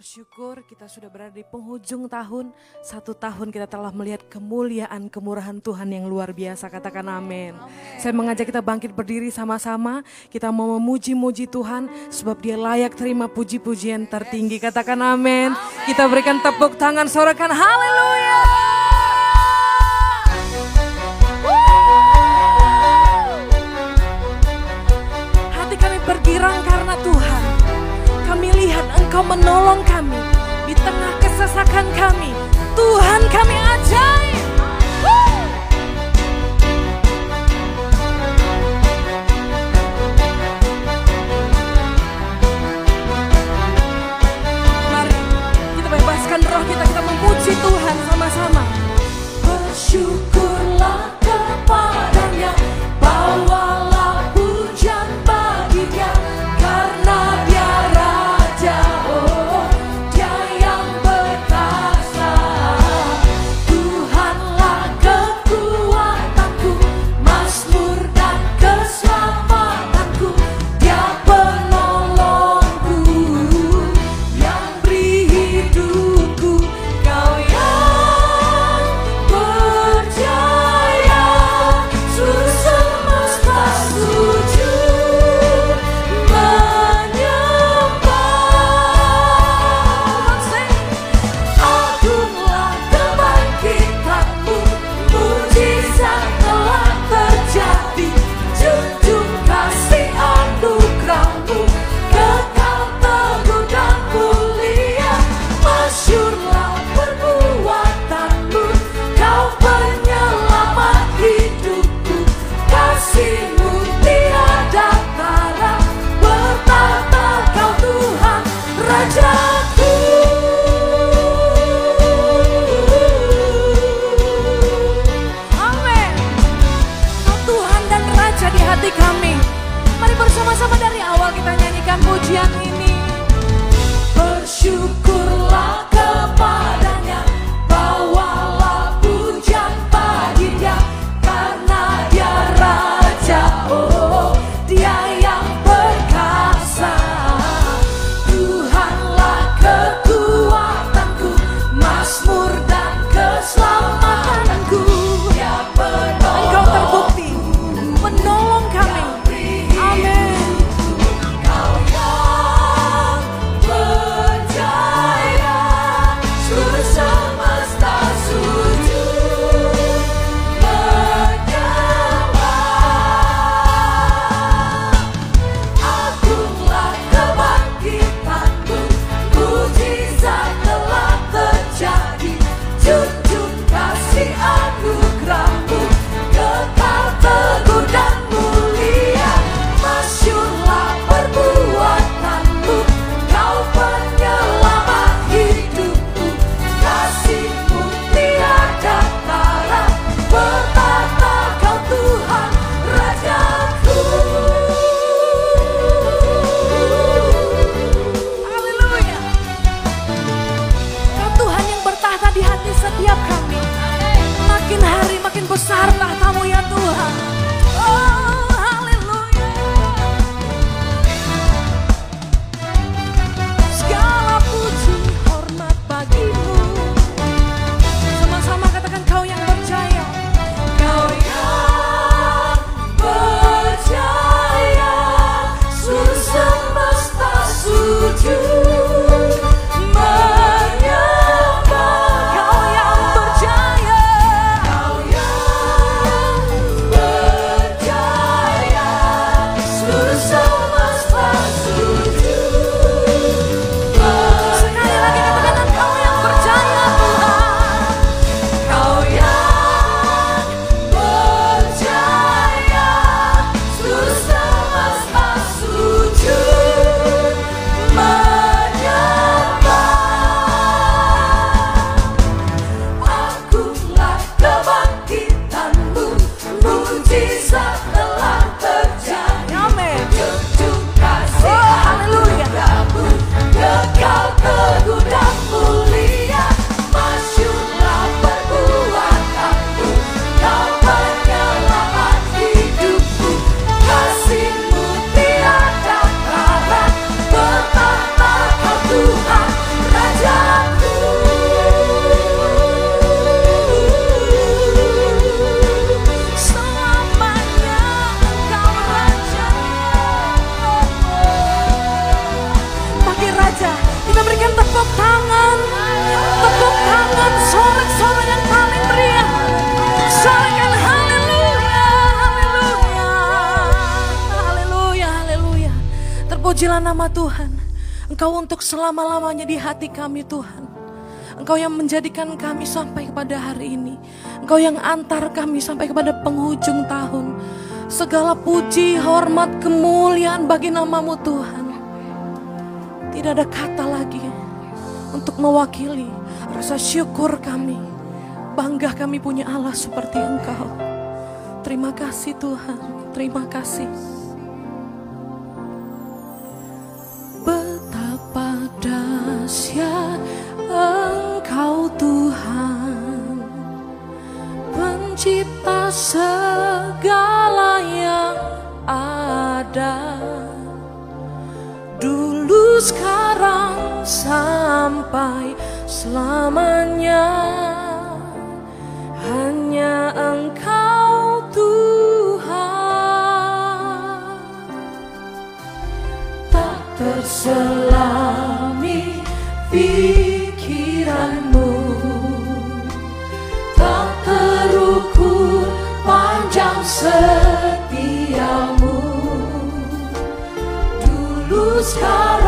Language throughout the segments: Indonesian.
Bersyukur kita sudah berada di penghujung tahun. Satu tahun kita telah melihat kemuliaan, kemurahan Tuhan yang luar biasa. Katakan amin. Saya mengajak kita bangkit berdiri sama-sama. Kita mau memuji-muji Tuhan sebab dia layak terima puji-pujian tertinggi. Katakan amin. Kita berikan tepuk tangan, sorakan haleluya. Engkau menolong kami di tengah kesesakan kami. Tuhan kami ajaib. Mari kita bebaskan roh kita, kita memuji Tuhan sama-sama. Bersyukur. Engkau untuk selama-lamanya di hati kami Tuhan. Engkau yang menjadikan kami sampai kepada hari ini. Engkau yang antar kami sampai kepada penghujung tahun. Segala puji, hormat, kemuliaan bagi namamu Tuhan. Tidak ada kata lagi untuk mewakili rasa syukur kami. Bangga kami punya Allah seperti Engkau. Terima kasih Tuhan, terima kasih. Sampai selamanya. Hanya Engkau Tuhan. Tak terselami pikiranmu. Tak terukur panjang setiamu. Dulu sekarang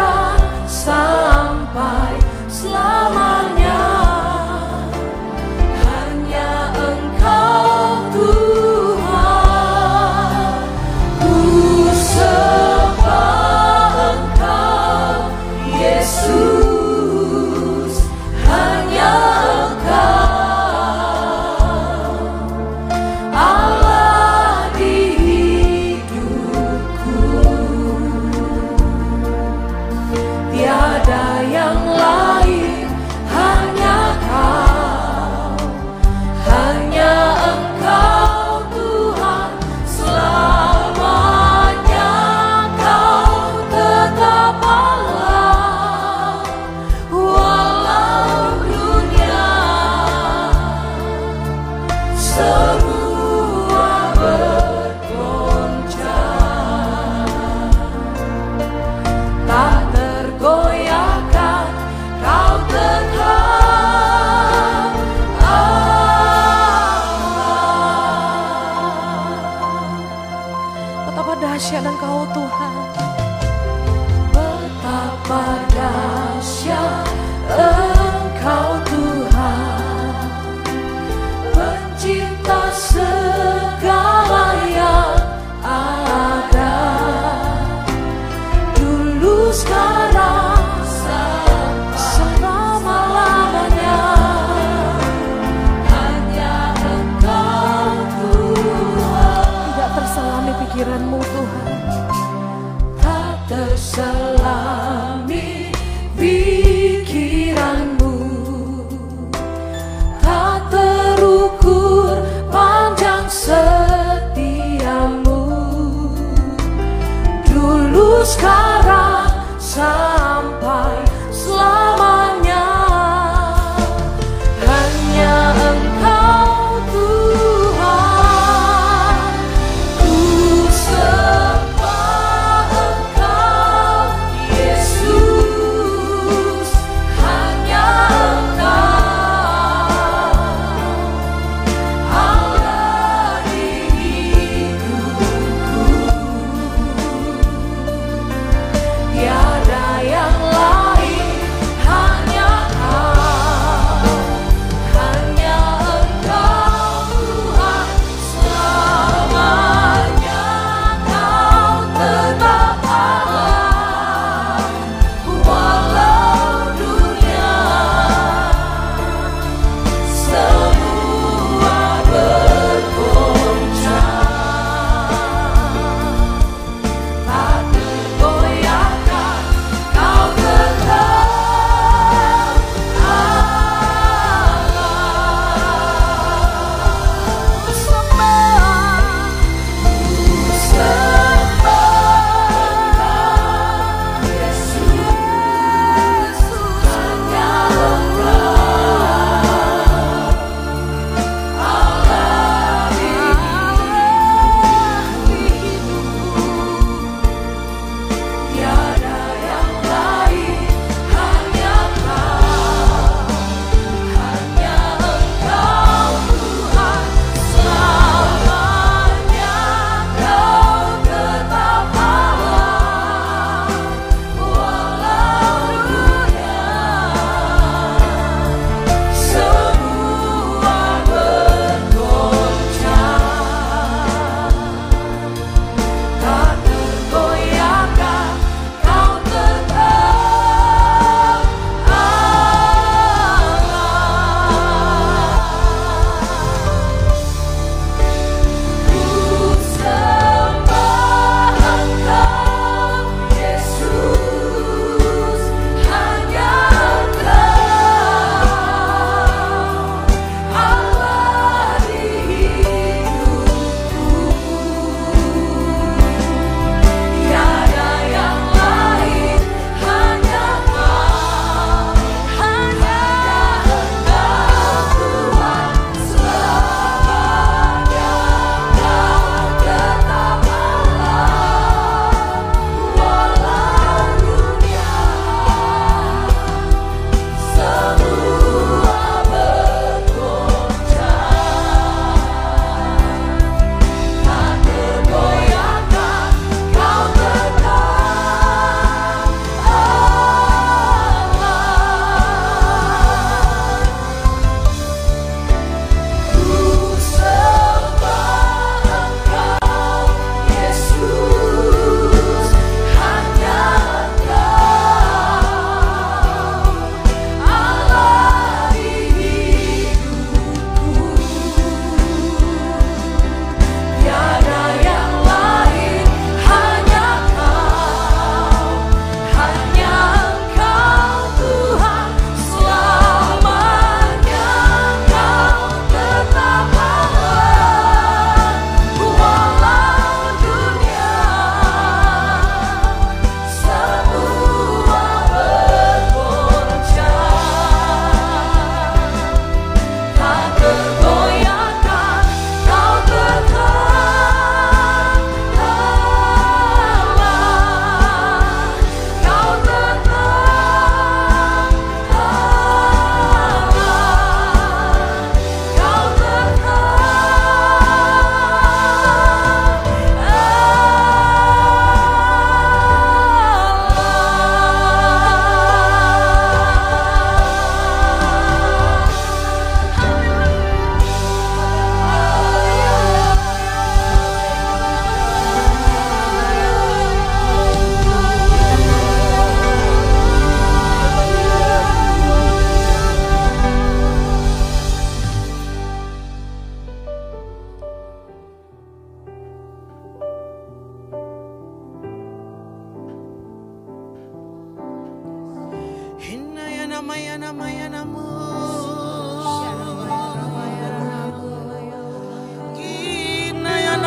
Ramayana Mayana Mayana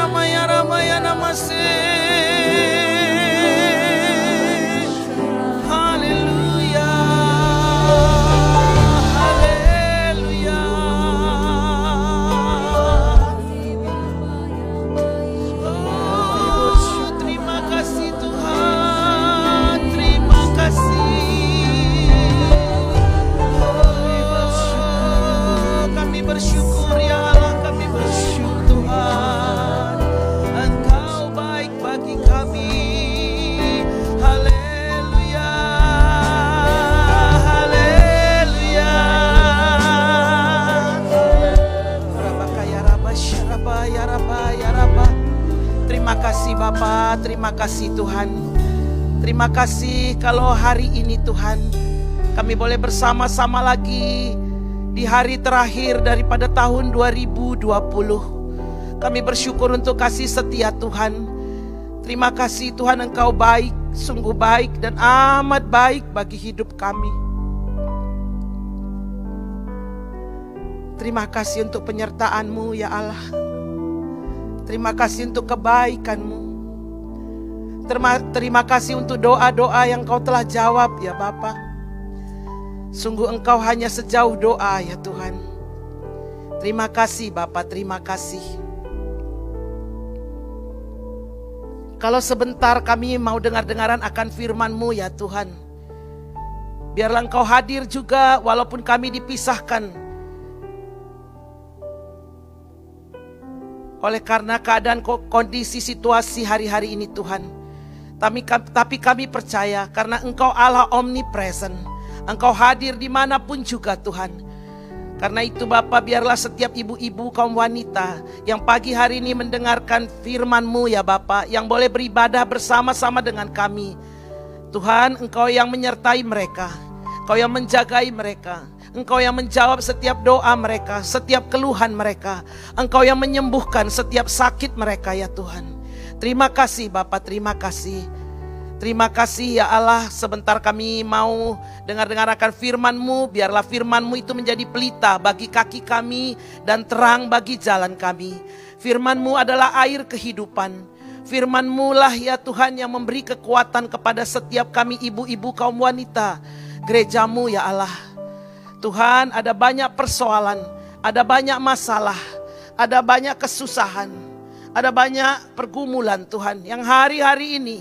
Mayana Mayana Mayana Bapa, terima kasih Tuhan. Terima kasih kalau hari ini Tuhan kami boleh bersama-sama lagi di hari terakhir daripada tahun 2020. Kami bersyukur untuk kasih setia Tuhan. Terima kasih Tuhan Engkau baik, sungguh baik dan amat baik bagi hidup kami. Terima kasih untuk penyertaan-Mu ya Allah. Terima kasih untuk kebaikan-Mu. Terima, terima kasih untuk doa-doa yang Kau telah jawab ya Bapa. Sungguh Engkau hanya sejauh doa ya Tuhan. Terima kasih Bapa, terima kasih. Kalau sebentar kami mau dengar-dengaran akan firman-Mu ya Tuhan. Biarlah Engkau hadir juga walaupun kami dipisahkan oleh karena keadaan kondisi situasi hari-hari ini Tuhan. Tapi, tapi kami percaya karena Engkau Allah omnipresent. Engkau hadir di mana pun juga Tuhan. Karena itu Bapak biarlah setiap ibu-ibu kaum wanita yang pagi hari ini mendengarkan firman-Mu ya Bapak. Yang boleh beribadah bersama-sama dengan kami. Tuhan Engkau yang menyertai mereka. Engkau yang menjagai mereka. Engkau yang menjawab setiap doa mereka, setiap keluhan mereka. Engkau yang menyembuhkan setiap sakit mereka ya Tuhan. Terima kasih Bapak, terima kasih. Terima kasih ya Allah, sebentar kami mau dengar-dengar akan firman-Mu. Biarlah firman-Mu itu menjadi pelita bagi kaki kami dan terang bagi jalan kami. Firman-Mu adalah air kehidupan. Firman-Mu lah ya Tuhan yang memberi kekuatan kepada setiap kami ibu-ibu kaum wanita. Gerejamu ya Allah. Tuhan ada banyak persoalan, ada banyak masalah, ada banyak kesusahan, ada banyak pergumulan Tuhan yang hari-hari ini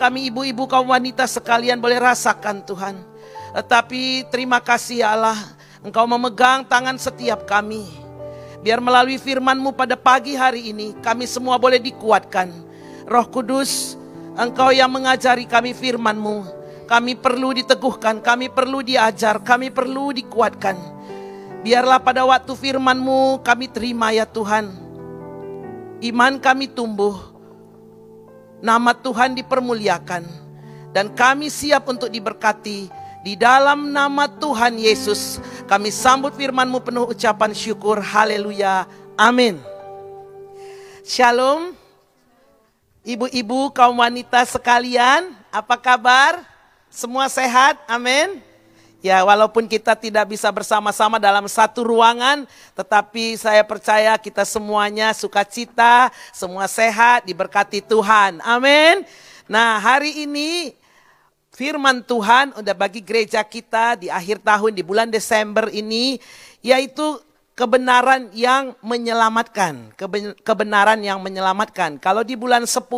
kami ibu-ibu kaum wanita sekalian boleh rasakan Tuhan. Tetapi terima kasih ya Allah, Engkau memegang tangan setiap kami. Biar melalui firman-Mu pada pagi hari ini kami semua boleh dikuatkan. Roh Kudus, Engkau yang mengajari kami firman-Mu. Kami perlu diteguhkan, kami perlu diajar, kami perlu dikuatkan. Biarlah pada waktu firman-Mu kami terima ya Tuhan. Iman kami tumbuh, nama Tuhan dipermuliakan. Dan kami siap untuk diberkati di dalam nama Tuhan Yesus. Kami sambut firman-Mu penuh ucapan syukur. Haleluya. Amin. Shalom. Ibu-ibu kaum wanita sekalian, apa kabar? Semua sehat? Amin. Ya, walaupun kita tidak bisa bersama-sama dalam satu ruangan, tetapi saya percaya kita semuanya sukacita, semua sehat, diberkati Tuhan. Amin. Nah, hari ini firman Tuhan udah bagi gereja kita di akhir tahun di bulan Desember ini yaitu kebenaran yang menyelamatkan, kebenaran yang menyelamatkan. Kalau di bulan 10,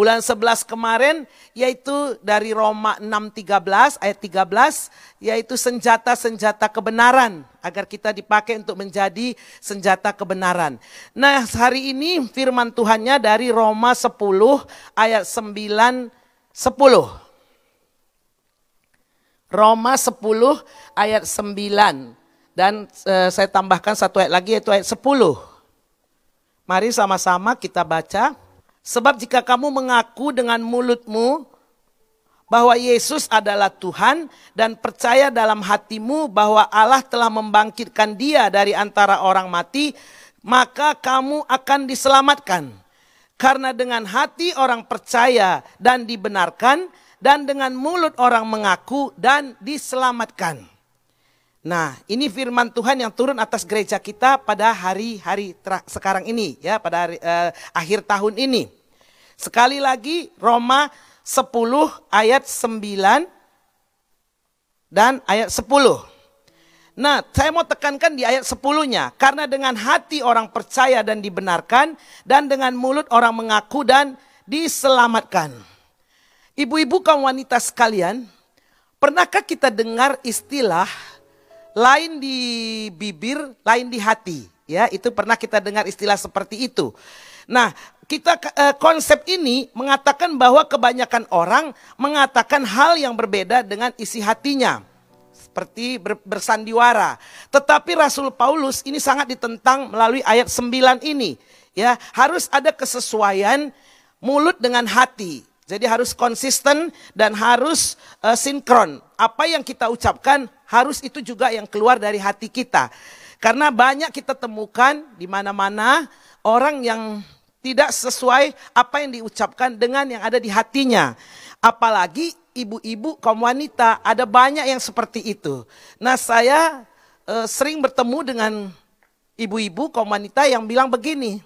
bulan 11 kemarin yaitu dari Roma 6:13 ayat 13 yaitu senjata-senjata kebenaran agar kita dipakai untuk menjadi senjata kebenaran. Nah, hari ini firman Tuhannya dari Roma 10 ayat 9 10. Roma 10 ayat 9. Dan e, saya tambahkan satu ayat lagi yaitu ayat 10. Mari sama-sama kita baca. Sebab jika kamu mengaku dengan mulutmu bahwa Yesus adalah Tuhan dan percaya dalam hatimu bahwa Allah telah membangkitkan dia dari antara orang mati, maka kamu akan diselamatkan. Karena dengan hati orang percaya dan dibenarkan dan dengan mulut orang mengaku dan diselamatkan. Nah, ini firman Tuhan yang turun atas gereja kita pada hari-hari sekarang ini ya, pada hari, uh, akhir tahun ini. Sekali lagi Roma 10 ayat 9 dan ayat 10. Nah, saya mau tekankan di ayat 10-nya. Karena dengan hati orang percaya dan dibenarkan, dan dengan mulut orang mengaku dan diselamatkan. Ibu-ibu kaum wanita sekalian, pernahkah kita dengar istilah lain di bibir, lain di hati. Ya, itu pernah kita dengar istilah seperti itu. Nah, kita eh, konsep ini mengatakan bahwa kebanyakan orang mengatakan hal yang berbeda dengan isi hatinya. Seperti ber, bersandiwara. Tetapi Rasul Paulus ini sangat ditentang melalui ayat 9 ini. Ya, harus ada kesesuaian mulut dengan hati. Jadi harus konsisten dan harus uh, sinkron. Apa yang kita ucapkan harus itu juga yang keluar dari hati kita. Karena banyak kita temukan di mana-mana orang yang tidak sesuai apa yang diucapkan dengan yang ada di hatinya. Apalagi ibu-ibu kaum wanita ada banyak yang seperti itu. Nah saya uh, sering bertemu dengan ibu-ibu kaum wanita yang bilang begini.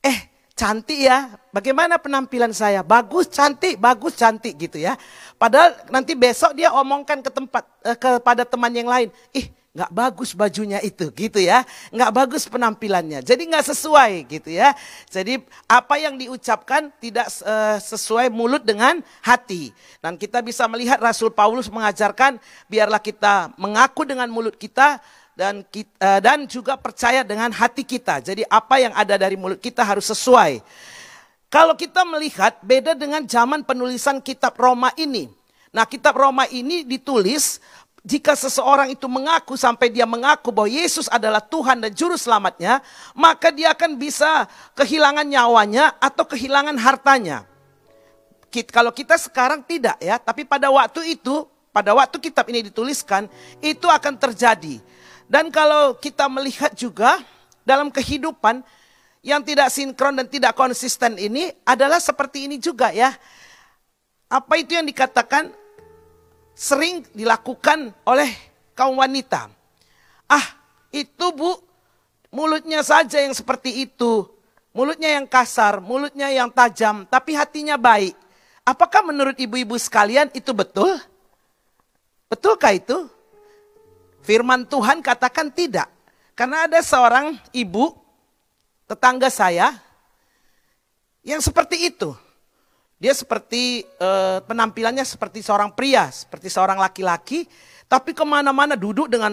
Eh cantik ya. Bagaimana penampilan saya? Bagus, cantik, bagus, cantik gitu ya. Padahal nanti besok dia omongkan ke tempat eh, kepada teman yang lain. Ih, nggak bagus bajunya itu gitu ya. Nggak bagus penampilannya. Jadi nggak sesuai gitu ya. Jadi apa yang diucapkan tidak uh, sesuai mulut dengan hati. Dan kita bisa melihat Rasul Paulus mengajarkan biarlah kita mengaku dengan mulut kita dan kita, eh, dan juga percaya dengan hati kita. Jadi apa yang ada dari mulut kita harus sesuai. Kalau kita melihat beda dengan zaman penulisan kitab Roma ini. Nah, kitab Roma ini ditulis jika seseorang itu mengaku sampai dia mengaku bahwa Yesus adalah Tuhan dan juru selamatnya, maka dia akan bisa kehilangan nyawanya atau kehilangan hartanya. Kalau kita sekarang tidak ya, tapi pada waktu itu, pada waktu kitab ini dituliskan, itu akan terjadi. Dan kalau kita melihat juga dalam kehidupan yang tidak sinkron dan tidak konsisten ini adalah seperti ini juga ya. Apa itu yang dikatakan sering dilakukan oleh kaum wanita. Ah, itu bu, mulutnya saja yang seperti itu. Mulutnya yang kasar, mulutnya yang tajam, tapi hatinya baik. Apakah menurut ibu-ibu sekalian itu betul? Betulkah itu? Firman Tuhan katakan tidak. Karena ada seorang ibu tetangga saya yang seperti itu. Dia seperti uh, penampilannya seperti seorang pria, seperti seorang laki-laki, tapi ke mana-mana duduk dengan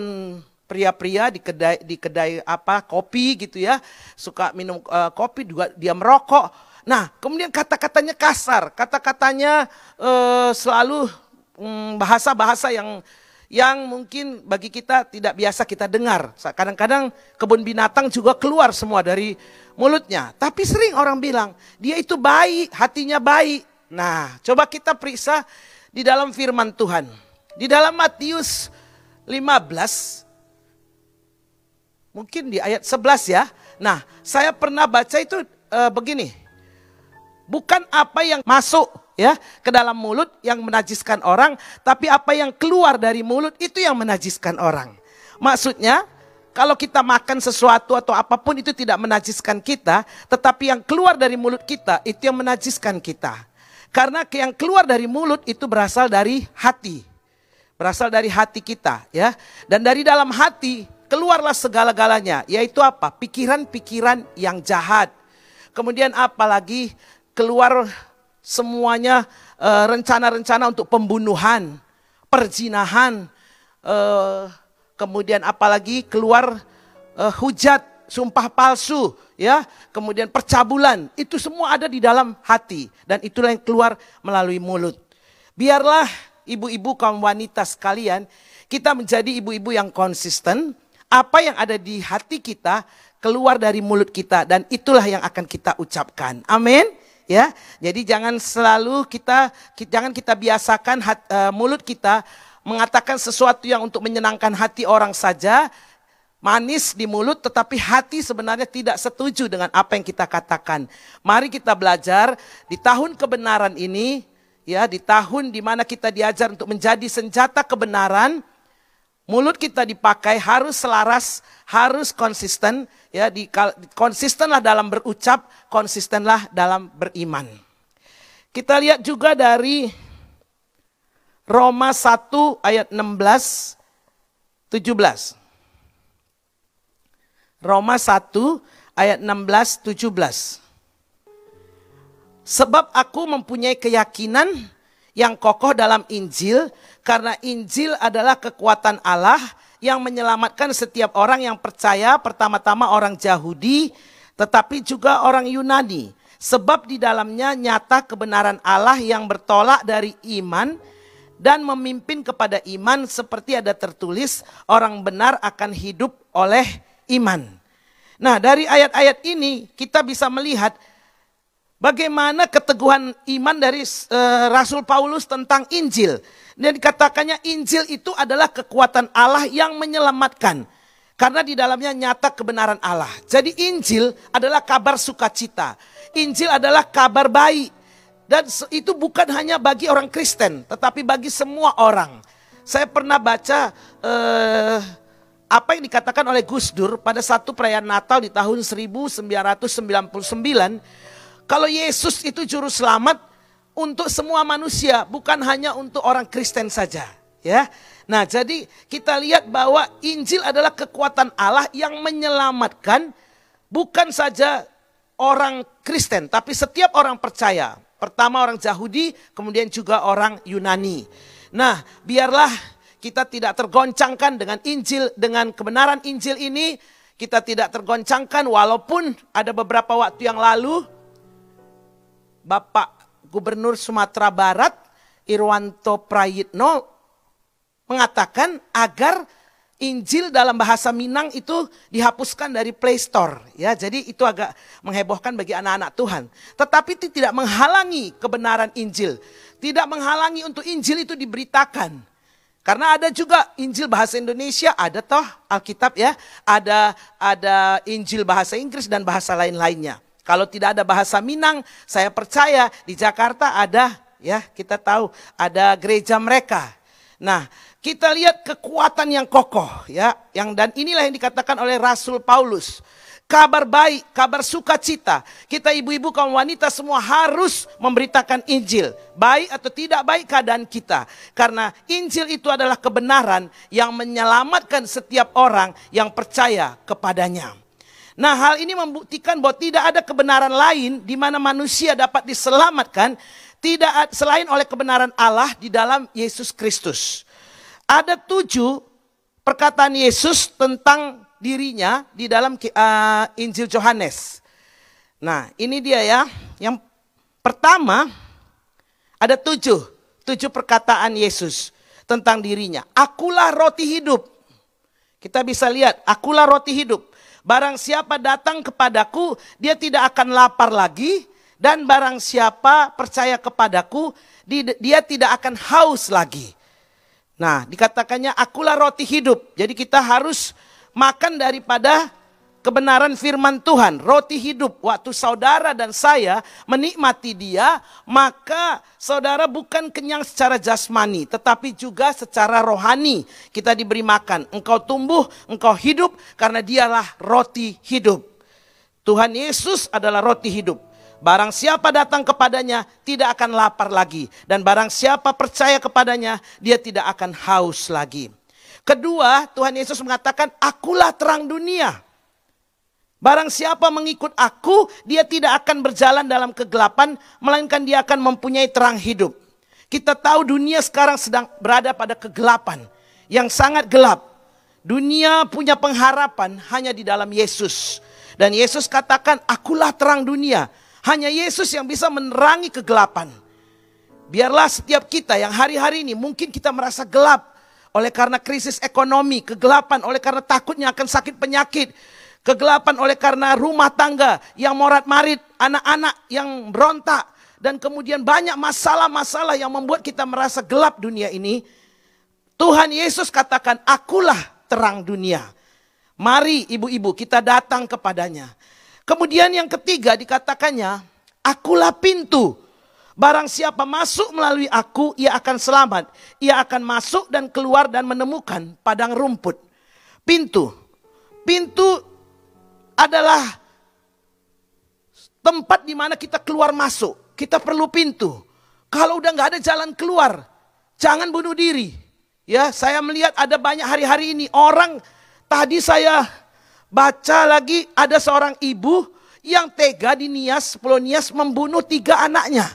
pria-pria di kedai di kedai apa kopi gitu ya, suka minum uh, kopi juga dia merokok. Nah kemudian kata-katanya kasar, kata-katanya uh, selalu um, bahasa-bahasa yang yang mungkin bagi kita tidak biasa kita dengar. Kadang-kadang kebun binatang juga keluar semua dari mulutnya. Tapi sering orang bilang, dia itu baik, hatinya baik. Nah, coba kita periksa di dalam firman Tuhan. Di dalam Matius 15, mungkin di ayat 11 ya. Nah, saya pernah baca itu uh, begini. Bukan apa yang masuk ya ke dalam mulut yang menajiskan orang, tapi apa yang keluar dari mulut itu yang menajiskan orang. Maksudnya, kalau kita makan sesuatu atau apa pun itu tidak menajiskan kita, tetapi yang keluar dari mulut kita itu yang menajiskan kita. Karena yang keluar dari mulut itu berasal dari hati. Berasal dari hati kita ya. Dan dari dalam hati keluarlah segala-galanya, yaitu apa? Pikiran-pikiran yang jahat. Kemudian apalagi keluar semuanya eh, rencana-rencana untuk pembunuhan, perzinahan, uh, kemudian apalagi keluar uh, hujat, sumpah palsu, ya, kemudian percabulan, itu semua ada di dalam hati dan itulah yang keluar melalui mulut. Biarlah ibu-ibu kaum wanita sekalian, kita menjadi ibu-ibu yang konsisten, apa yang ada di hati kita keluar dari mulut kita dan itulah yang akan kita ucapkan. Amin ya. Jadi jangan selalu kita jangan kita biasakan hat, uh, mulut kita mengatakan sesuatu yang untuk menyenangkan hati orang saja, manis di mulut tetapi hati sebenarnya tidak setuju dengan apa yang kita katakan. Mari kita belajar di tahun kebenaran ini ya, di tahun di mana kita diajar untuk menjadi senjata kebenaran, Mulut kita dipakai harus selaras, harus konsisten, ya di konsistenlah dalam berucap, konsistenlah dalam beriman. Kita lihat juga dari Roma 1 ayat 16 17. Roma 1 ayat 16 17. Sebab aku mempunyai keyakinan yang kokoh dalam Injil karena Injil adalah kekuatan Allah yang menyelamatkan setiap orang yang percaya, pertama-tama orang Yahudi, tetapi juga orang Yunani. Sebab di dalamnya nyata kebenaran Allah yang bertolak dari iman dan memimpin kepada iman seperti ada tertulis orang benar akan hidup oleh iman. Nah, dari ayat-ayat ini kita bisa melihat Bagaimana keteguhan iman dari uh, Rasul Paulus tentang Injil. Dan dikatakannya Injil itu adalah kekuatan Allah yang menyelamatkan. Karena di dalamnya nyata kebenaran Allah. Jadi Injil adalah kabar sukacita. Injil adalah kabar baik. Dan itu bukan hanya bagi orang Kristen, tetapi bagi semua orang. Saya pernah baca uh, apa yang dikatakan oleh Gus Dur pada satu perayaan Natal di tahun 1999 kalau Yesus itu juru selamat untuk semua manusia, bukan hanya untuk orang Kristen saja, ya. Nah, jadi kita lihat bahwa Injil adalah kekuatan Allah yang menyelamatkan bukan saja orang Kristen, tapi setiap orang percaya. Pertama orang Yahudi, kemudian juga orang Yunani. Nah, biarlah kita tidak tergoncangkan dengan Injil, dengan kebenaran Injil ini, kita tidak tergoncangkan walaupun ada beberapa waktu yang lalu Bapak Gubernur Sumatera Barat Irwanto Prayitno mengatakan agar Injil dalam bahasa Minang itu dihapuskan dari Play Store ya. Jadi itu agak menghebohkan bagi anak-anak Tuhan. Tetapi itu tidak menghalangi kebenaran Injil. Tidak menghalangi untuk Injil itu diberitakan. Karena ada juga Injil bahasa Indonesia, ada toh Alkitab ya, ada ada Injil bahasa Inggris dan bahasa lain-lainnya. Kalau tidak ada bahasa Minang, saya percaya di Jakarta ada ya, kita tahu ada gereja mereka. Nah, kita lihat kekuatan yang kokoh ya, yang dan inilah yang dikatakan oleh Rasul Paulus. Kabar baik, kabar sukacita. Kita ibu-ibu kaum wanita semua harus memberitakan Injil. Baik atau tidak baik keadaan kita. Karena Injil itu adalah kebenaran yang menyelamatkan setiap orang yang percaya kepadanya. Nah hal ini membuktikan bahwa tidak ada kebenaran lain di mana manusia dapat diselamatkan tidak selain oleh kebenaran Allah di dalam Yesus Kristus. Ada tujuh perkataan Yesus tentang dirinya di dalam uh, Injil Yohanes. Nah ini dia ya. Yang pertama ada tujuh, tujuh perkataan Yesus tentang dirinya. Akulah roti hidup. Kita bisa lihat, akulah roti hidup. Barang siapa datang kepadaku, dia tidak akan lapar lagi. Dan barang siapa percaya kepadaku, dia tidak akan haus lagi. Nah, dikatakannya akulah roti hidup. Jadi kita harus makan daripada kebenaran firman Tuhan, roti hidup. Waktu saudara dan saya menikmati dia, maka saudara bukan kenyang secara jasmani, tetapi juga secara rohani. Kita diberi makan. Engkau tumbuh, engkau hidup karena dialah roti hidup. Tuhan Yesus adalah roti hidup. Barang siapa datang kepadanya tidak akan lapar lagi. Dan barang siapa percaya kepadanya dia tidak akan haus lagi. Kedua Tuhan Yesus mengatakan akulah terang dunia. Barang siapa mengikut aku, dia tidak akan berjalan dalam kegelapan, melainkan dia akan mempunyai terang hidup. Kita tahu dunia sekarang sedang berada pada kegelapan yang sangat gelap. Dunia punya pengharapan hanya di dalam Yesus. Dan Yesus katakan, akulah terang dunia. Hanya Yesus yang bisa menerangi kegelapan. Biarlah setiap kita yang hari-hari ini mungkin kita merasa gelap oleh karena krisis ekonomi, kegelapan oleh karena takutnya akan sakit penyakit, Kegelapan oleh karena rumah tangga yang morat-marit, anak-anak yang berontak. Dan kemudian banyak masalah-masalah yang membuat kita merasa gelap dunia ini. Tuhan Yesus katakan, akulah terang dunia. Mari ibu-ibu kita datang kepadanya. Kemudian yang ketiga dikatakannya, akulah pintu. Barang siapa masuk melalui aku, ia akan selamat. Ia akan masuk dan keluar dan menemukan padang rumput. Pintu. Pintu adalah tempat di mana kita keluar masuk. Kita perlu pintu. Kalau udah nggak ada jalan keluar, jangan bunuh diri. Ya, saya melihat ada banyak hari-hari ini orang tadi saya baca lagi ada seorang ibu yang tega di Nias, Pulau Nias membunuh tiga anaknya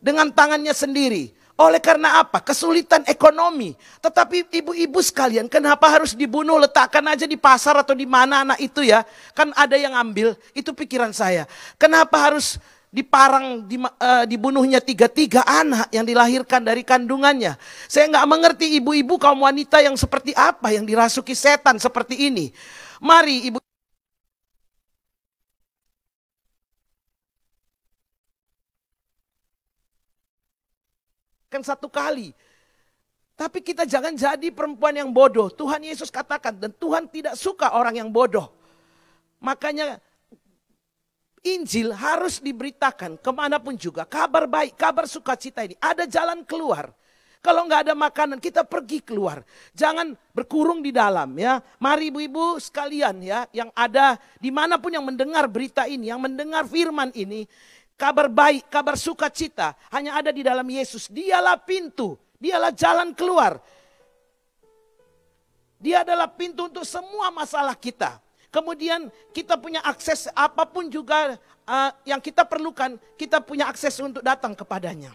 dengan tangannya sendiri. Oleh karena apa? Kesulitan ekonomi. Tetapi ibu-ibu sekalian, kenapa harus dibunuh? Letakkan aja di pasar atau di mana anak itu ya. Kan ada yang ambil. Itu pikiran saya. Kenapa harus diparang, di, uh, dibunuhnya tiga-tiga anak yang dilahirkan dari kandungannya. Saya nggak mengerti ibu-ibu kaum wanita yang seperti apa, yang dirasuki setan seperti ini. Mari ibu kan satu kali. Tapi kita jangan jadi perempuan yang bodoh. Tuhan Yesus katakan dan Tuhan tidak suka orang yang bodoh. Makanya Injil harus diberitakan ke mana pun juga. Kabar baik, kabar sukacita ini. Ada jalan keluar. Kalau nggak ada makanan, kita pergi keluar. Jangan berkurung di dalam ya. Mari ibu-ibu sekalian ya, yang ada di mana pun yang mendengar berita ini, yang mendengar firman ini, Kabar baik, kabar sukacita hanya ada di dalam Yesus. Dialah pintu, dialah jalan keluar. Dia adalah pintu untuk semua masalah kita. Kemudian kita punya akses apa pun juga uh, yang kita perlukan, kita punya akses untuk datang kepadanya.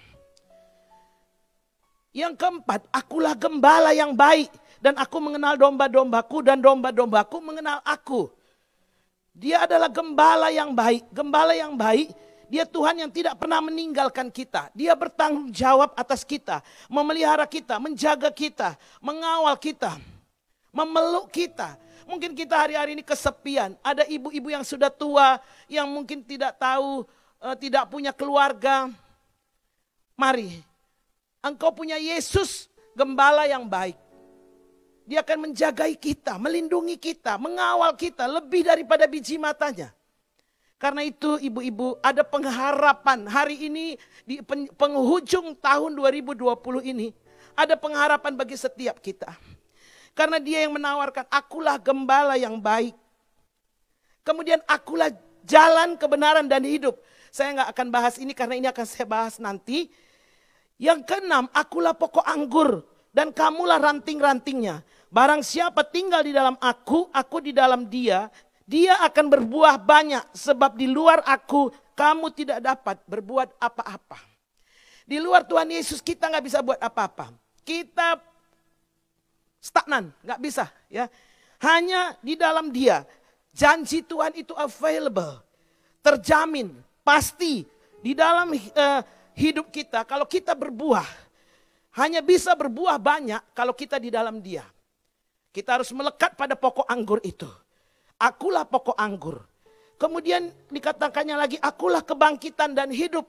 Yang keempat, akulah gembala yang baik dan aku mengenal domba-dombaku dan domba-dombaku mengenal aku. Dia adalah gembala yang baik. Gembala yang baik dia Tuhan yang tidak pernah meninggalkan kita. Dia bertanggung jawab atas kita, memelihara kita, menjaga kita, mengawal kita, memeluk kita. Mungkin kita hari-hari ini kesepian. Ada ibu-ibu yang sudah tua, yang mungkin tidak tahu, uh, tidak punya keluarga. Mari, engkau punya Yesus, gembala yang baik. Dia akan menjagai kita, melindungi kita, mengawal kita lebih daripada biji matanya. Karena itu ibu-ibu ada pengharapan hari ini di penghujung tahun 2020 ini. Ada pengharapan bagi setiap kita. Karena dia yang menawarkan akulah gembala yang baik. Kemudian akulah jalan kebenaran dan hidup. Saya nggak akan bahas ini karena ini akan saya bahas nanti. Yang keenam, akulah pokok anggur dan kamulah ranting-rantingnya. Barang siapa tinggal di dalam aku, aku di dalam dia, dia akan berbuah banyak sebab di luar aku kamu tidak dapat berbuat apa-apa. Di luar Tuhan Yesus kita nggak bisa buat apa-apa. Kita stagnan, nggak bisa ya. Hanya di dalam Dia janji Tuhan itu available, terjamin, pasti di dalam uh, hidup kita. Kalau kita berbuah, hanya bisa berbuah banyak kalau kita di dalam Dia. Kita harus melekat pada pokok anggur itu. Akulah pokok anggur. Kemudian dikatakannya lagi, akulah kebangkitan dan hidup.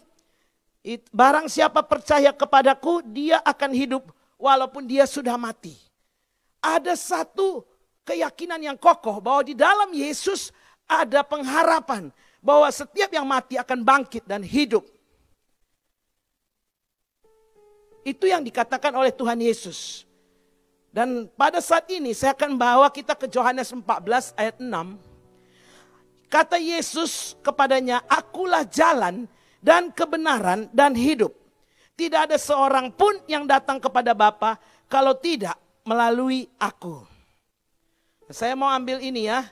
Barang siapa percaya kepadaku, dia akan hidup walaupun dia sudah mati. Ada satu keyakinan yang kokoh bahwa di dalam Yesus ada pengharapan bahwa setiap yang mati akan bangkit dan hidup. Itu yang dikatakan oleh Tuhan Yesus. Dan pada saat ini saya akan bawa kita ke Yohanes 14 ayat 6. Kata Yesus kepadanya, akulah jalan dan kebenaran dan hidup. Tidak ada seorang pun yang datang kepada Bapa kalau tidak melalui aku. Saya mau ambil ini ya.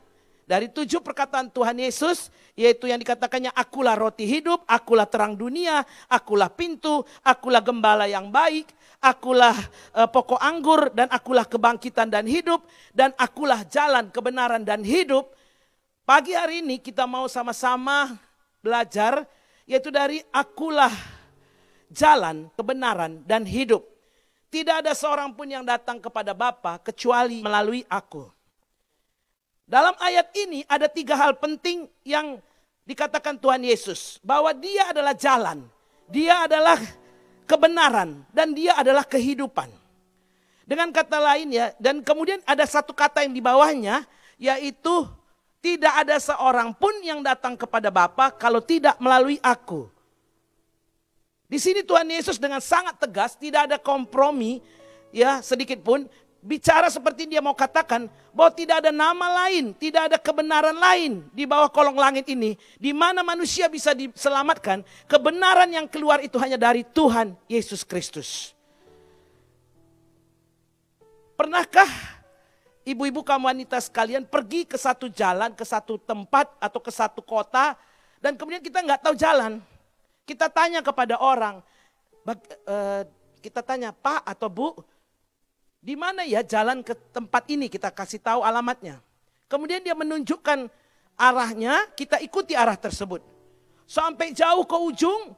Dari tujuh perkataan Tuhan Yesus, yaitu yang dikatakannya akulah roti hidup, akulah terang dunia, akulah pintu, akulah gembala yang baik, akulah uh, pokok anggur dan akulah kebangkitan dan hidup dan akulah jalan kebenaran dan hidup. Pagi hari ini kita mau sama-sama belajar yaitu dari akulah jalan kebenaran dan hidup. Tidak ada seorang pun yang datang kepada Bapa kecuali melalui aku. Dalam ayat ini ada tiga hal penting yang dikatakan Tuhan Yesus. Bahwa dia adalah jalan. Dia adalah kebenaran dan dia adalah kehidupan. Dengan kata lain ya, dan kemudian ada satu kata yang di bawahnya, yaitu tidak ada seorang pun yang datang kepada Bapa kalau tidak melalui aku. Di sini Tuhan Yesus dengan sangat tegas, tidak ada kompromi, ya sedikit pun bicara seperti dia mau katakan bahwa tidak ada nama lain, tidak ada kebenaran lain di bawah kolong langit ini di mana manusia bisa diselamatkan. Kebenaran yang keluar itu hanya dari Tuhan Yesus Kristus. Pernahkah ibu-ibu kamu wanita sekalian pergi ke satu jalan, ke satu tempat atau ke satu kota dan kemudian kita nggak tahu jalan? Kita tanya kepada orang, uh, kita tanya Pak atau Bu, di mana ya jalan ke tempat ini kita kasih tahu alamatnya. Kemudian dia menunjukkan arahnya, kita ikuti arah tersebut. Sampai jauh ke ujung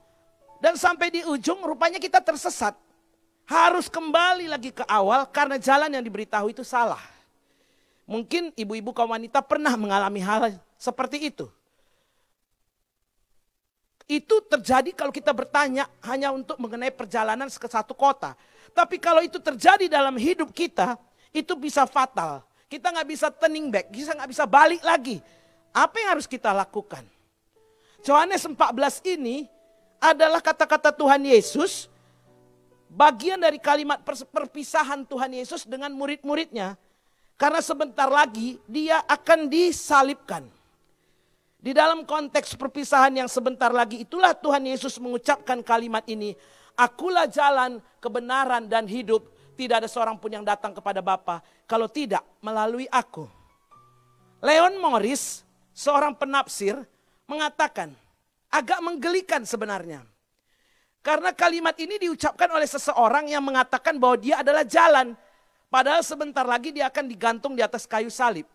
dan sampai di ujung rupanya kita tersesat. Harus kembali lagi ke awal karena jalan yang diberitahu itu salah. Mungkin ibu-ibu kaum wanita pernah mengalami hal seperti itu. Itu terjadi kalau kita bertanya hanya untuk mengenai perjalanan ke satu kota. Tapi kalau itu terjadi dalam hidup kita, itu bisa fatal. Kita nggak bisa turning back, kita nggak bisa balik lagi. Apa yang harus kita lakukan? Yohanes 14 ini adalah kata-kata Tuhan Yesus, bagian dari kalimat perpisahan Tuhan Yesus dengan murid-muridnya. Karena sebentar lagi dia akan disalibkan. Di dalam konteks perpisahan yang sebentar lagi itulah Tuhan Yesus mengucapkan kalimat ini. Akulah jalan, kebenaran dan hidup. Tidak ada seorang pun yang datang kepada Bapa kalau tidak melalui aku. Leon Morris, seorang penafsir, mengatakan agak menggelikan sebenarnya. Karena kalimat ini diucapkan oleh seseorang yang mengatakan bahwa dia adalah jalan. Padahal sebentar lagi dia akan digantung di atas kayu salib.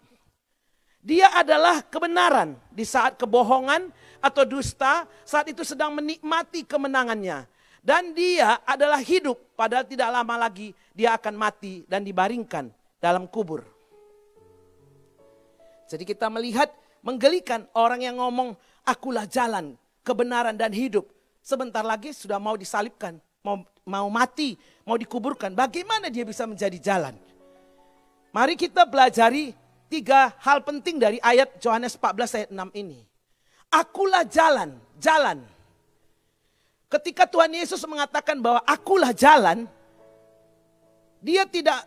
Dia adalah kebenaran di saat kebohongan atau dusta, saat itu sedang menikmati kemenangannya. Dan dia adalah hidup, padahal tidak lama lagi dia akan mati dan dibaringkan dalam kubur. Jadi kita melihat menggelikan orang yang ngomong, akulah jalan, kebenaran dan hidup. Sebentar lagi sudah mau disalibkan, mau, mau mati, mau dikuburkan. Bagaimana dia bisa menjadi jalan? Mari kita pelajari tiga hal penting dari ayat Yohanes 14 ayat 6 ini. Akulah jalan, jalan. Ketika Tuhan Yesus mengatakan bahwa akulah jalan, dia tidak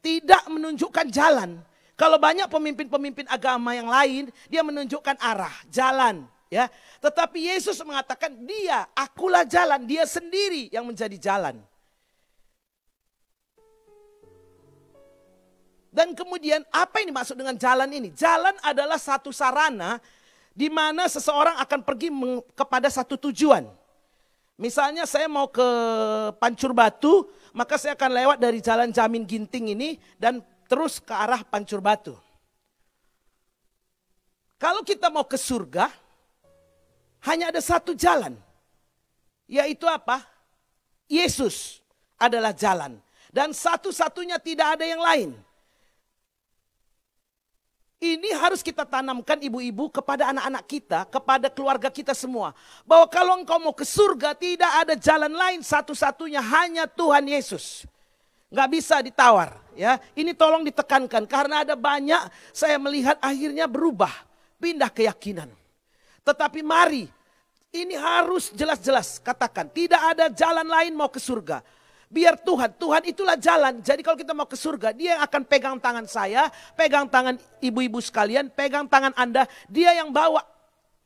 tidak menunjukkan jalan. Kalau banyak pemimpin-pemimpin agama yang lain, dia menunjukkan arah, jalan, ya. Tetapi Yesus mengatakan dia, akulah jalan, dia sendiri yang menjadi jalan. Dan kemudian apa yang dimaksud dengan jalan ini? Jalan adalah satu sarana di mana seseorang akan pergi kepada satu tujuan. Misalnya saya mau ke Pancur Batu, maka saya akan lewat dari jalan Jamin Ginting ini dan terus ke arah Pancur Batu. Kalau kita mau ke surga, hanya ada satu jalan. Yaitu apa? Yesus adalah jalan. Dan satu-satunya tidak ada yang lain. Ini harus kita tanamkan ibu-ibu kepada anak-anak kita, kepada keluarga kita semua. Bahwa kalau engkau mau ke surga tidak ada jalan lain satu-satunya hanya Tuhan Yesus. Gak bisa ditawar ya. Ini tolong ditekankan karena ada banyak saya melihat akhirnya berubah. Pindah keyakinan. Tetapi mari ini harus jelas-jelas katakan. Tidak ada jalan lain mau ke surga. Biar Tuhan, Tuhan itulah jalan. Jadi kalau kita mau ke surga, dia yang akan pegang tangan saya, pegang tangan ibu-ibu sekalian, pegang tangan Anda. Dia yang bawa.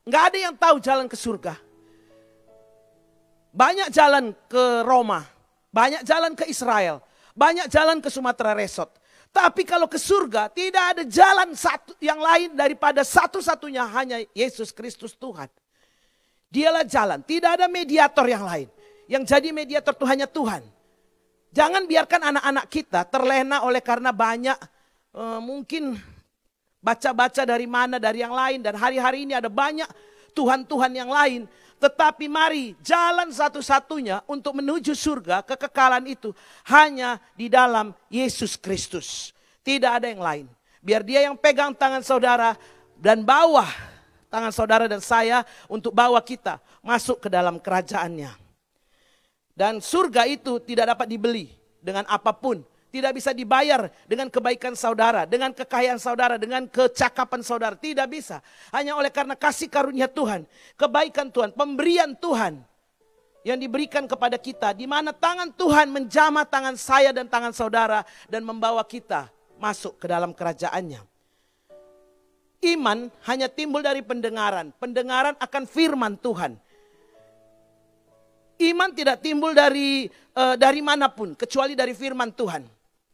Nggak ada yang tahu jalan ke surga. Banyak jalan ke Roma, banyak jalan ke Israel, banyak jalan ke Sumatera Resort. Tapi kalau ke surga tidak ada jalan satu yang lain daripada satu-satunya hanya Yesus Kristus Tuhan. Dialah jalan, tidak ada mediator yang lain. Yang jadi mediator itu hanya Tuhan. Jangan biarkan anak-anak kita terlena oleh karena banyak uh, mungkin baca-baca dari mana, dari yang lain. Dan hari-hari ini ada banyak Tuhan-Tuhan yang lain. Tetapi mari jalan satu-satunya untuk menuju surga, kekekalan itu hanya di dalam Yesus Kristus. Tidak ada yang lain. Biar dia yang pegang tangan saudara dan bawa tangan saudara dan saya untuk bawa kita masuk ke dalam kerajaannya. Dan surga itu tidak dapat dibeli dengan apa pun. Tidak bisa dibayar dengan kebaikan saudara, dengan kekayaan saudara, dengan kecakapan saudara. Tidak bisa. Hanya oleh karena kasih karunia Tuhan, kebaikan Tuhan, pemberian Tuhan. yang diberikan kepada kita, di mana tangan Tuhan menjamah tangan saya dan tangan saudara dan membawa kita masuk ke dalam kerajaannya. Iman hanya timbul dari pendengaran, pendengaran akan firman Tuhan. Iman tidak timbul dari uh, dari mana pun kecuali dari firman Tuhan.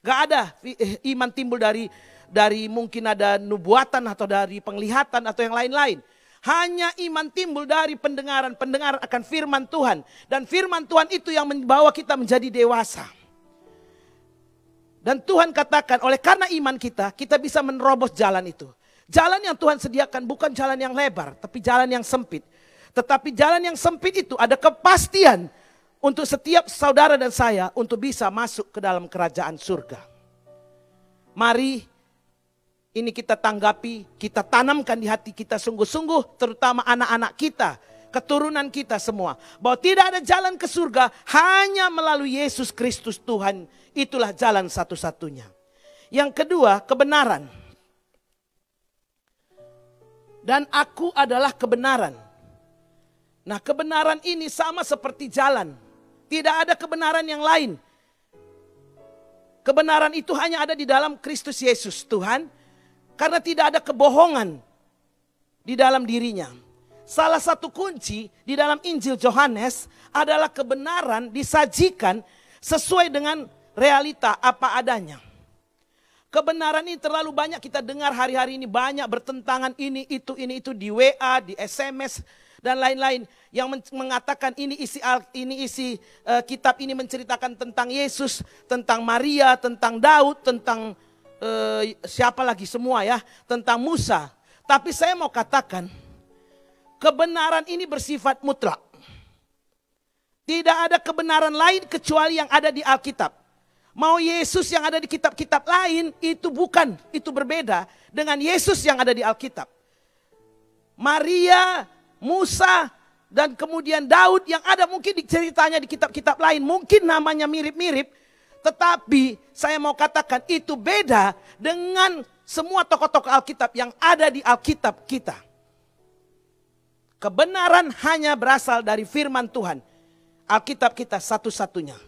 Gak ada eh, iman timbul dari dari mungkin ada nubuatan atau dari penglihatan atau yang lain-lain. Hanya iman timbul dari pendengaran, pendengaran akan firman Tuhan. Dan firman Tuhan itu yang membawa kita menjadi dewasa. Dan Tuhan katakan, oleh karena iman kita, kita bisa menerobos jalan itu. Jalan yang Tuhan sediakan bukan jalan yang lebar, tapi jalan yang sempit. Tetapi jalan yang sempit itu ada kepastian untuk setiap saudara dan saya untuk bisa masuk ke dalam kerajaan surga. Mari ini kita tanggapi, kita tanamkan di hati kita sungguh-sungguh, terutama anak-anak kita, keturunan kita semua. Bahwa tidak ada jalan ke surga hanya melalui Yesus Kristus Tuhan. Itulah jalan satu-satunya. Yang kedua, kebenaran. Dan aku adalah kebenaran. Nah kebenaran ini sama seperti jalan. Tidak ada kebenaran yang lain. Kebenaran itu hanya ada di dalam Kristus Yesus Tuhan. Karena tidak ada kebohongan di dalam dirinya. Salah satu kunci di dalam Injil Yohanes adalah kebenaran disajikan sesuai dengan realita apa adanya. Kebenaran ini terlalu banyak kita dengar hari-hari ini banyak bertentangan ini itu ini itu di WA, di SMS dan lain-lain yang mengatakan ini isi ini isi uh, kitab ini menceritakan tentang Yesus, tentang Maria, tentang Daud, tentang uh, siapa lagi semua ya, tentang Musa. Tapi saya mau katakan kebenaran ini bersifat mutlak. Tidak ada kebenaran lain kecuali yang ada di Alkitab. Mau Yesus yang ada di kitab-kitab lain itu bukan, itu berbeda dengan Yesus yang ada di Alkitab. Maria Musa, dan kemudian Daud yang ada mungkin di ceritanya di kitab-kitab lain. Mungkin namanya mirip-mirip. Tetapi saya mau katakan itu beda dengan semua tokoh-tokoh Alkitab yang ada di Alkitab kita. Kebenaran hanya berasal dari firman Tuhan. Alkitab kita satu-satunya.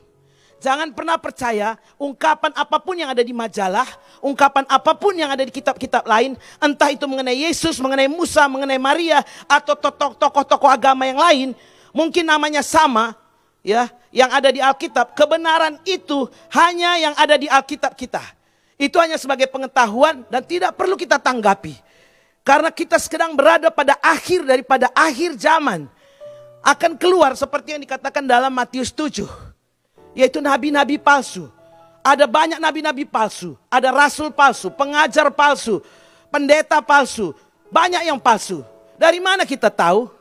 Jangan pernah percaya ungkapan apa pun yang ada di majalah, ungkapan apa pun yang ada di kitab-kitab lain, entah itu mengenai Yesus, mengenai Musa, mengenai Maria, atau tokoh-tokoh agama yang lain, mungkin namanya sama, ya, yang ada di Alkitab. Kebenaran itu hanya yang ada di Alkitab kita. Itu hanya sebagai pengetahuan dan tidak perlu kita tanggapi. Karena kita sedang berada pada akhir daripada akhir zaman. Akan keluar seperti yang dikatakan dalam Matius 7 yaitu nabi-nabi palsu. Ada banyak nabi-nabi palsu, ada rasul palsu, pengajar palsu, pendeta palsu, banyak yang palsu. Dari mana kita tahu?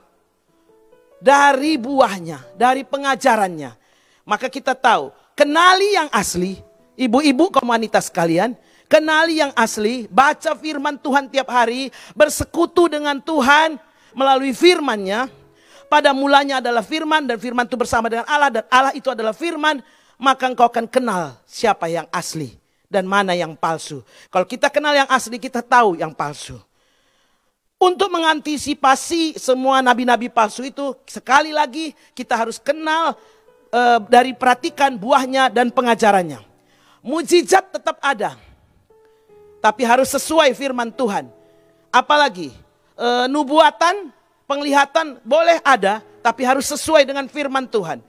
Dari buahnya, dari pengajarannya. Maka kita tahu, kenali yang asli, ibu-ibu komunitas kalian, kenali yang asli, baca firman Tuhan tiap hari, bersekutu dengan Tuhan melalui firmannya, pada mulanya adalah firman dan firman itu bersama dengan Allah dan Allah itu adalah firman, maka engkau akan kenal siapa yang asli dan mana yang palsu. Kalau kita kenal yang asli, kita tahu yang palsu. Untuk mengantisipasi semua nabi-nabi palsu itu, sekali lagi kita harus kenal e, dari perhatikan buahnya dan pengajarannya. Mujizat tetap ada, tapi harus sesuai firman Tuhan. Apalagi e, nubuatan penglihatan boleh ada, tapi harus sesuai dengan firman Tuhan.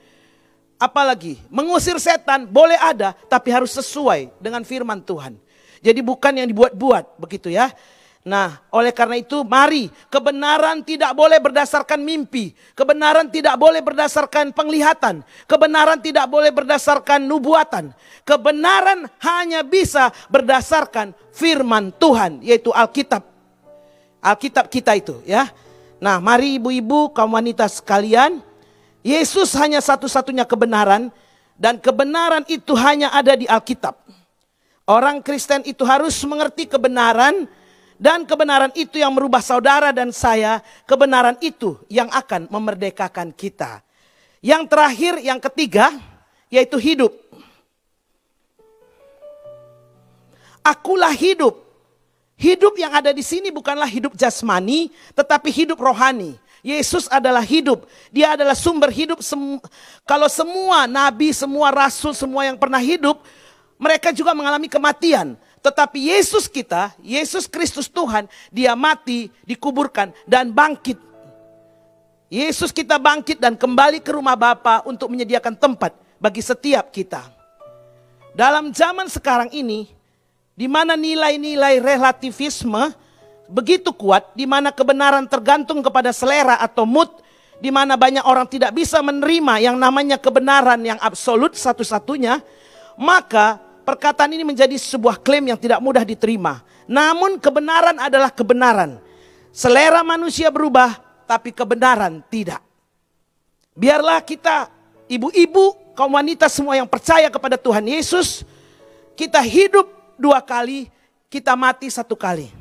Apalagi mengusir setan boleh ada, tapi harus sesuai dengan firman Tuhan. Jadi bukan yang dibuat-buat, begitu ya. Nah, oleh karena itu mari kebenaran tidak boleh berdasarkan mimpi, kebenaran tidak boleh berdasarkan penglihatan, kebenaran tidak boleh berdasarkan nubuatan. Kebenaran hanya bisa berdasarkan firman Tuhan yaitu Alkitab. Alkitab kita itu ya. Nah, mari ibu-ibu, kaum wanita sekalian, Yesus hanya satu-satunya kebenaran dan kebenaran itu hanya ada di Alkitab. Orang Kristen itu harus mengerti kebenaran dan kebenaran itu yang merubah saudara dan saya, kebenaran itu yang akan memerdekakan kita. Yang terakhir, yang ketiga, yaitu hidup. Akulah hidup Hidup yang ada di sini bukanlah hidup jasmani, tetapi hidup rohani. Yesus adalah hidup. Dia adalah sumber hidup. Sem kalau semua nabi, semua rasul, semua yang pernah hidup, mereka juga mengalami kematian. Tetapi Yesus kita, Yesus Kristus Tuhan, dia mati, dikuburkan, dan bangkit. Yesus kita bangkit dan kembali ke rumah Bapa untuk menyediakan tempat bagi setiap kita. Dalam zaman sekarang ini, di mana nilai-nilai relativisme begitu kuat, di mana kebenaran tergantung kepada selera atau mood, di mana banyak orang tidak bisa menerima yang namanya kebenaran yang absolut satu-satunya, maka perkataan ini menjadi sebuah klaim yang tidak mudah diterima. Namun kebenaran adalah kebenaran. Selera manusia berubah, tapi kebenaran tidak. Biarlah kita, ibu-ibu, kaum wanita semua yang percaya kepada Tuhan Yesus, kita hidup dua kali, kita mati satu kali.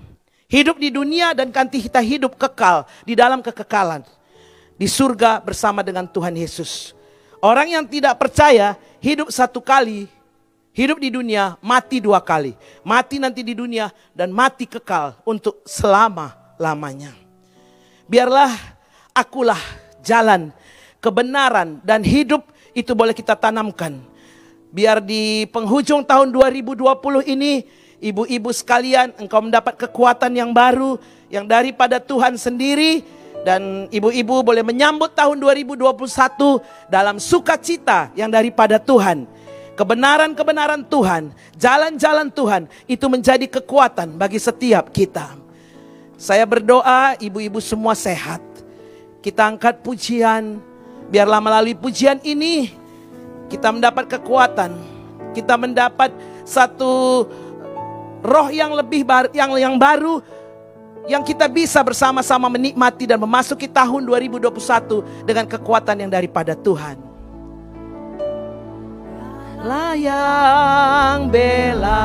Hidup di dunia dan ganti kita hidup kekal di dalam kekekalan. Di surga bersama dengan Tuhan Yesus. Orang yang tidak percaya hidup satu kali, hidup di dunia, mati dua kali. Mati nanti di dunia dan mati kekal untuk selama-lamanya. Biarlah akulah jalan, kebenaran dan hidup itu boleh kita tanamkan. Biar di penghujung tahun 2020 ini ibu-ibu sekalian, engkau mendapat kekuatan yang baru yang daripada Tuhan sendiri dan ibu-ibu boleh menyambut tahun 2021 dalam sukacita yang daripada Tuhan. Kebenaran-kebenaran Tuhan, jalan-jalan Tuhan itu menjadi kekuatan bagi setiap kita. Saya berdoa ibu-ibu semua sehat. Kita angkat pujian, biarlah melalui pujian ini kita mendapat kekuatan. Kita mendapat satu roh yang lebih bar, yang yang baru yang kita bisa bersama-sama menikmati dan memasuki tahun 2021 dengan kekuatan yang daripada Tuhan. Layang bela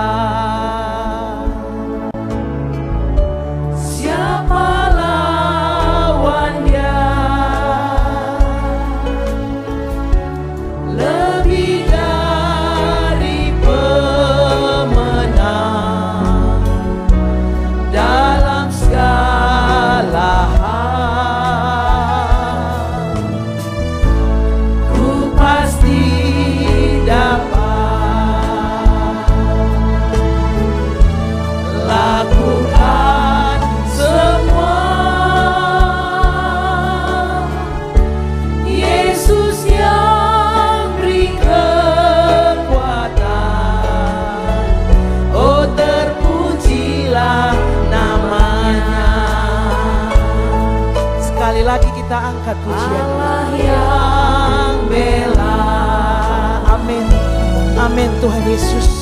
Amin Tuhan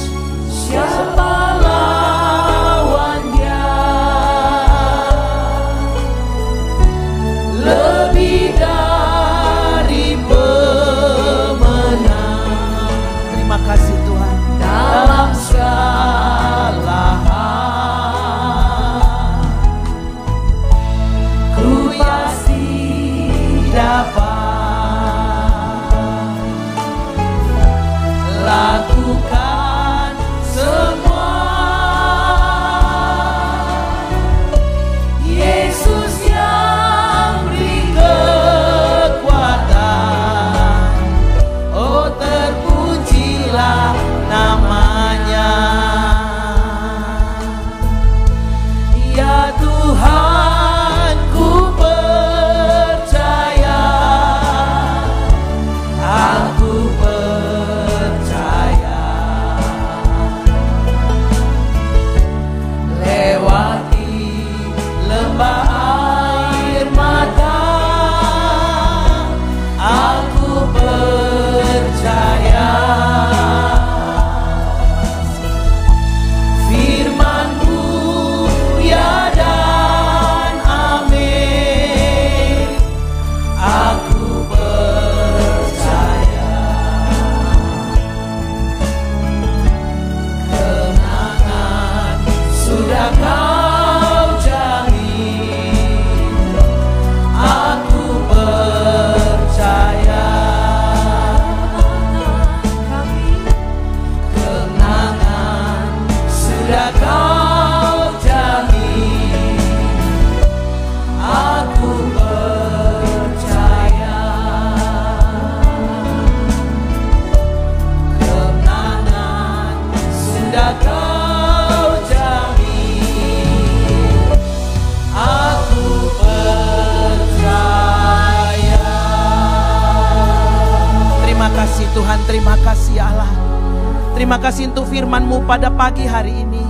pada pagi hari ini.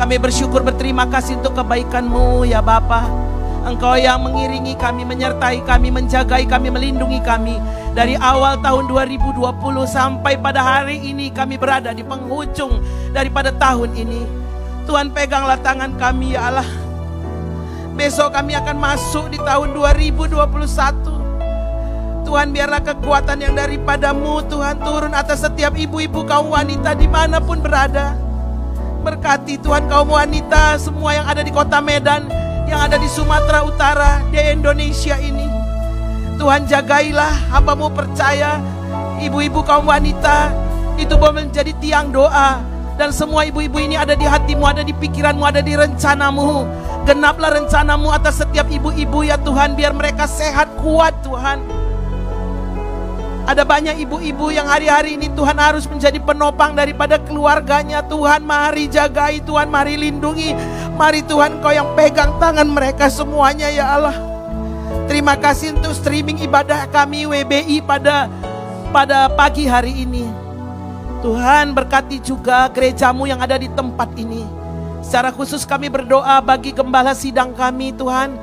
Kami bersyukur berterima kasih untuk kebaikan-Mu ya Bapa. Engkau yang mengiringi kami, menyertai kami, menjagai kami, melindungi kami. Dari awal tahun 2020 sampai pada hari ini kami berada di penghujung daripada tahun ini. Tuhan peganglah tangan kami ya Allah. Besok kami akan masuk di tahun 2021. Tuhan biarlah kekuatan yang daripadamu Tuhan turun atas setiap ibu-ibu kaum wanita di mana pun berada. Berkati Tuhan kaum wanita semua yang ada di kota Medan, yang ada di Sumatera Utara, di Indonesia ini. Tuhan jagailah hambamu percaya ibu-ibu kaum wanita itu boleh menjadi tiang doa dan semua ibu-ibu ini ada di hatimu, ada di pikiranmu, ada di rencanamu. Genaplah rencanamu atas setiap ibu-ibu ya Tuhan, biar mereka sehat kuat Tuhan. Ada banyak ibu-ibu yang hari-hari ini Tuhan harus menjadi penopang daripada keluarganya. Tuhan mari jagai, Tuhan mari lindungi. Mari Tuhan kau yang pegang tangan mereka semuanya ya Allah. Terima kasih untuk streaming ibadah kami WBI pada pada pagi hari ini. Tuhan berkati juga gerejamu yang ada di tempat ini. Secara khusus kami berdoa bagi gembala sidang kami Tuhan.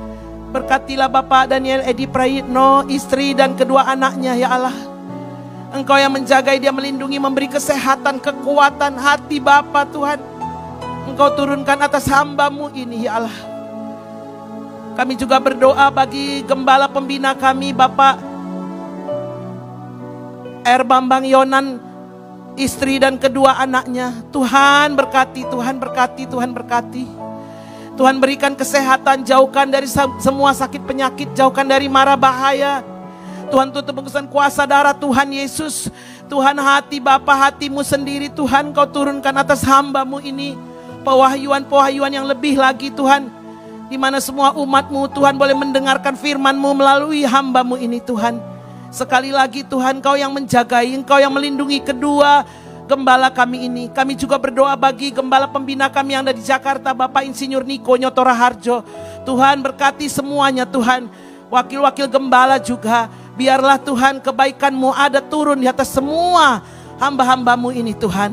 Berkatilah Bapak Daniel Edi Prayitno, istri dan kedua anaknya ya Allah. Engkau yang menjaga dia melindungi, memberi kesehatan, kekuatan hati Bapa Tuhan. Engkau turunkan atas hambamu ini ya Allah. Kami juga berdoa bagi gembala pembina kami Bapak R. Bambang Yonan, istri dan kedua anaknya. Tuhan berkati, Tuhan berkati, Tuhan berkati. Tuhan berikan kesehatan, jauhkan dari semua sakit penyakit, jauhkan dari mara bahaya. Tuhan tutup bungkusan kuasa darah Tuhan Yesus. Tuhan hati Bapa hatimu sendiri Tuhan kau turunkan atas hambamu ini. Pewahyuan-pewahyuan yang lebih lagi Tuhan. Di mana semua umatmu Tuhan boleh mendengarkan firmanmu melalui hambamu ini Tuhan. Sekali lagi Tuhan kau yang menjagai, engkau yang melindungi kedua gembala kami ini. Kami juga berdoa bagi gembala pembina kami yang ada di Jakarta, Bapak Insinyur Niko Nyotora Harjo. Tuhan berkati semuanya Tuhan. Wakil-wakil gembala juga. Biarlah Tuhan kebaikanmu ada turun di atas semua hamba-hambamu ini Tuhan.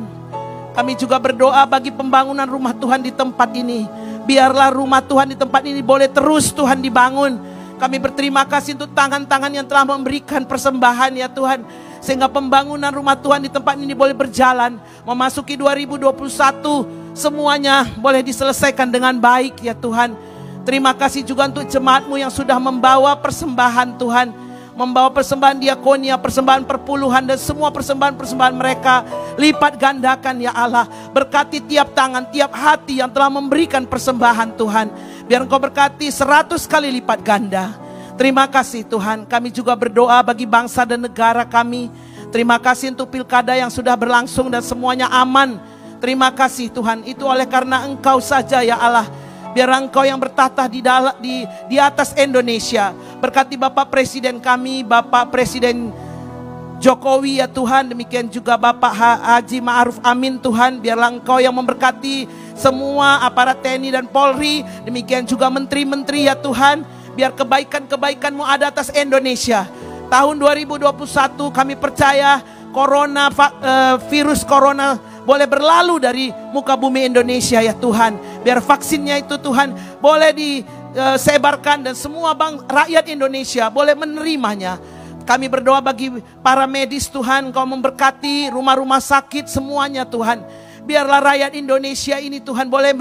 Kami juga berdoa bagi pembangunan rumah Tuhan di tempat ini. Biarlah rumah Tuhan di tempat ini boleh terus Tuhan dibangun. Kami berterima kasih untuk tangan-tangan yang telah memberikan persembahan ya Tuhan. Sehingga pembangunan rumah Tuhan di tempat ini boleh berjalan. Memasuki 2021 semuanya boleh diselesaikan dengan baik ya Tuhan. Terima kasih juga untuk jemaatmu yang sudah membawa persembahan Tuhan membawa persembahan diakonia, persembahan perpuluhan dan semua persembahan-persembahan mereka lipat gandakan ya Allah. Berkati tiap tangan, tiap hati yang telah memberikan persembahan Tuhan. Biar engkau berkati seratus kali lipat ganda. Terima kasih Tuhan. Kami juga berdoa bagi bangsa dan negara kami. Terima kasih untuk pilkada yang sudah berlangsung dan semuanya aman. Terima kasih Tuhan. Itu oleh karena Engkau saja ya Allah. Biar Engkau yang bertata di di di atas Indonesia. Berkati Bapak Presiden kami, Bapak Presiden Jokowi ya Tuhan, demikian juga Bapak Haji Ma'ruf Amin Tuhan, biarlah Engkau yang memberkati semua aparat TNI dan Polri, demikian juga menteri-menteri ya Tuhan, biar kebaikan-kebaikanmu ada atas Indonesia. Tahun 2021 kami percaya corona uh, virus corona boleh berlalu dari muka bumi Indonesia ya Tuhan. Biar vaksinnya itu Tuhan boleh disebarkan dan semua bang rakyat Indonesia boleh menerimanya. Kami berdoa bagi para medis Tuhan, Kau memberkati rumah-rumah sakit semuanya Tuhan. Biarlah rakyat Indonesia ini Tuhan boleh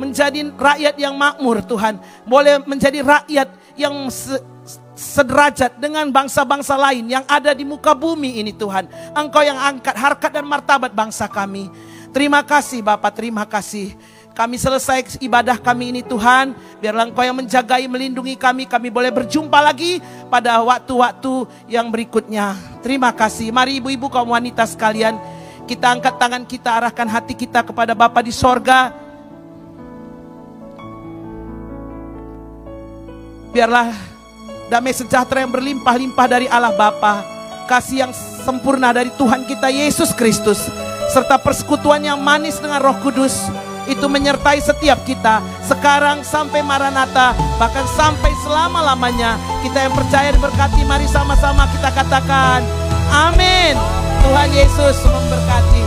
menjadi rakyat yang makmur Tuhan. Boleh menjadi rakyat yang sederajat dengan bangsa-bangsa lain yang ada di muka bumi ini Tuhan. Engkau yang angkat harkat dan martabat bangsa kami. Terima kasih Bapak, terima kasih. Kami selesai ibadah kami ini Tuhan. Biarlah Engkau yang menjagai, melindungi kami. Kami boleh berjumpa lagi pada waktu-waktu yang berikutnya. Terima kasih. Mari ibu-ibu kaum wanita sekalian. Kita angkat tangan kita, arahkan hati kita kepada Bapa di sorga. Biarlah damai sejahtera yang berlimpah-limpah dari Allah Bapa, kasih yang sempurna dari Tuhan kita Yesus Kristus, serta persekutuan yang manis dengan Roh Kudus. Itu menyertai setiap kita sekarang sampai Maranatha bahkan sampai selama-lamanya. Kita yang percaya diberkati mari sama-sama kita katakan amin. Tuhan Yesus memberkati.